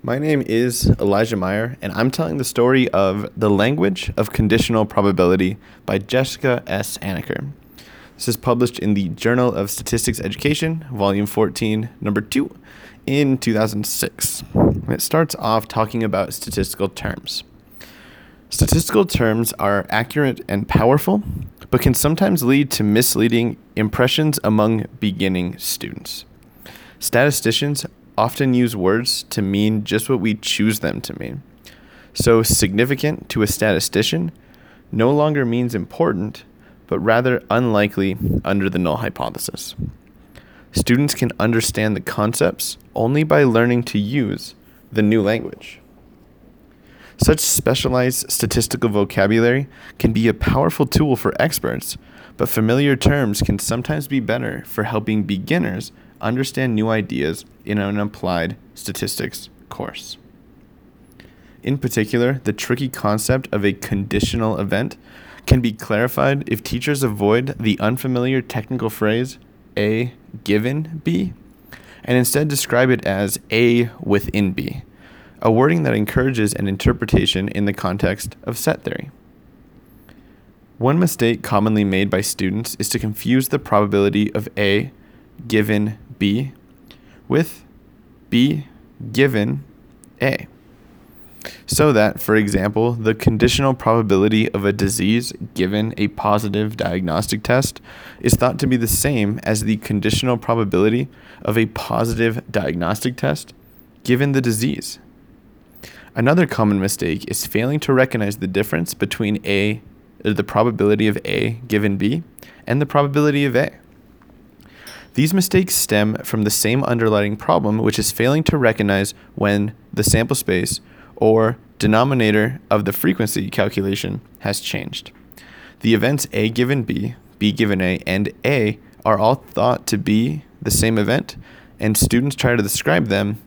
My name is Elijah Meyer, and I'm telling the story of The Language of Conditional Probability by Jessica S. Ancker. This is published in the Journal of Statistics Education, Volume 14, Number 2, in 2006. It starts off talking about statistical terms. Statistical terms are accurate and powerful, but can sometimes lead to misleading impressions among beginning students. Statisticians often use words to mean just what we choose them to mean. So, significant to a statistician no longer means important, but rather unlikely under the null hypothesis. Students can understand the concepts only by learning to use the new language. Such specialized statistical vocabulary can be a powerful tool for experts, but familiar terms can sometimes be better for helping beginners understand new ideas in an applied statistics course. In particular, the tricky concept of a conditional event can be clarified if teachers avoid the unfamiliar technical phrase A given B and instead describe it as A within B, a wording that encourages an interpretation in the context of set theory. One mistake commonly made by students is to confuse the probability of A given B with B given A. So that, for example, the conditional probability of a disease given a positive diagnostic test is thought to be the same as the conditional probability of a positive diagnostic test given the disease. Another common mistake is failing to recognize the difference between A, the probability of A given B, and the probability of A. These mistakes stem from the same underlying problem, which is failing to recognize when the sample space or denominator of the frequency calculation has changed. The events A given B, B given A, and A are all thought to be the same event, and students try to describe them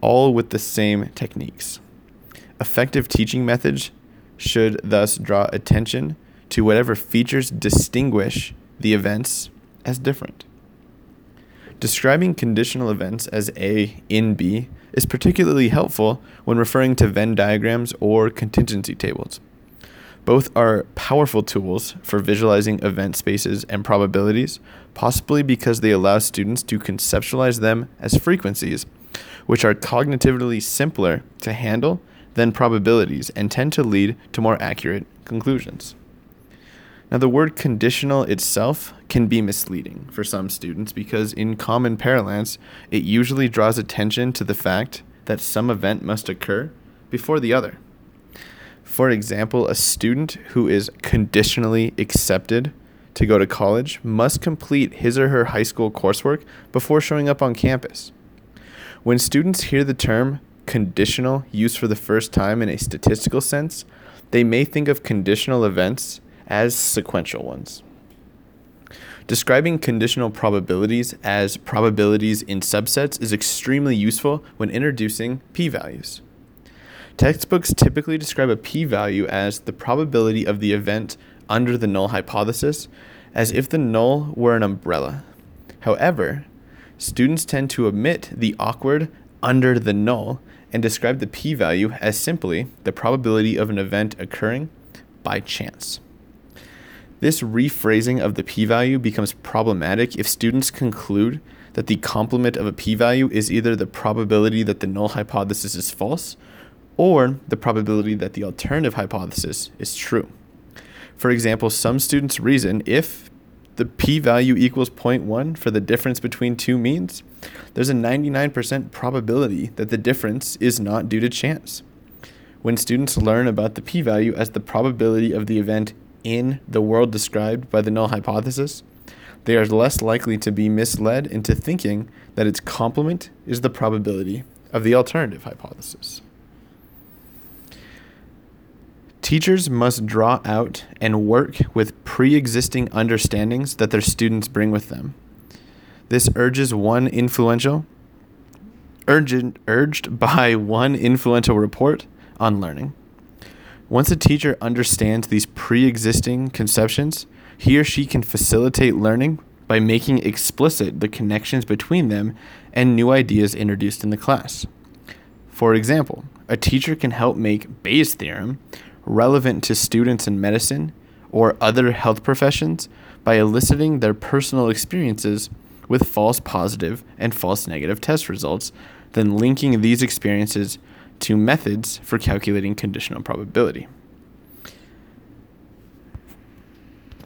all with the same techniques. Effective teaching methods should thus draw attention to whatever features distinguish the events as different. Describing conditional events as A in B is particularly helpful when referring to Venn diagrams or contingency tables. Both are powerful tools for visualizing event spaces and probabilities, possibly because they allow students to conceptualize them as frequencies, which are cognitively simpler to handle than probabilities and tend to lead to more accurate conclusions. Now, the word conditional itself can be misleading for some students because, in common parlance, it usually draws attention to the fact that some event must occur before the other. For example, a student who is conditionally accepted to go to college must complete his or her high school coursework before showing up on campus. When students hear the term conditional used for the first time in a statistical sense, they may think of conditional events as sequential ones. Describing conditional probabilities as probabilities in subsets is extremely useful when introducing p-values. Textbooks typically describe a p-value as the probability of the event under the null hypothesis, as if the null were an umbrella. However, students tend to omit the awkward under the null and describe the p-value as simply the probability of an event occurring by chance. This rephrasing of the p-value becomes problematic if students conclude that the complement of a p-value is either the probability that the null hypothesis is false or the probability that the alternative hypothesis is true. For example, some students reason if the p-value equals 0.1 for the difference between two means, there's a 99% probability that the difference is not due to chance. When students learn about the p-value as the probability of the event in the world described by the null hypothesis, they are less likely to be misled into thinking that its complement is the probability of the alternative hypothesis. Teachers must draw out and work with pre existing understandings that their students bring with them. This urges one influential, urgent, urged by one influential report on learning. Once a teacher understands these pre existing conceptions, he or she can facilitate learning by making explicit the connections between them and new ideas introduced in the class. For example, a teacher can help make Bayes' theorem relevant to students in medicine or other health professions by eliciting their personal experiences with false positive and false negative test results, then linking these experiences to methods for calculating conditional probability.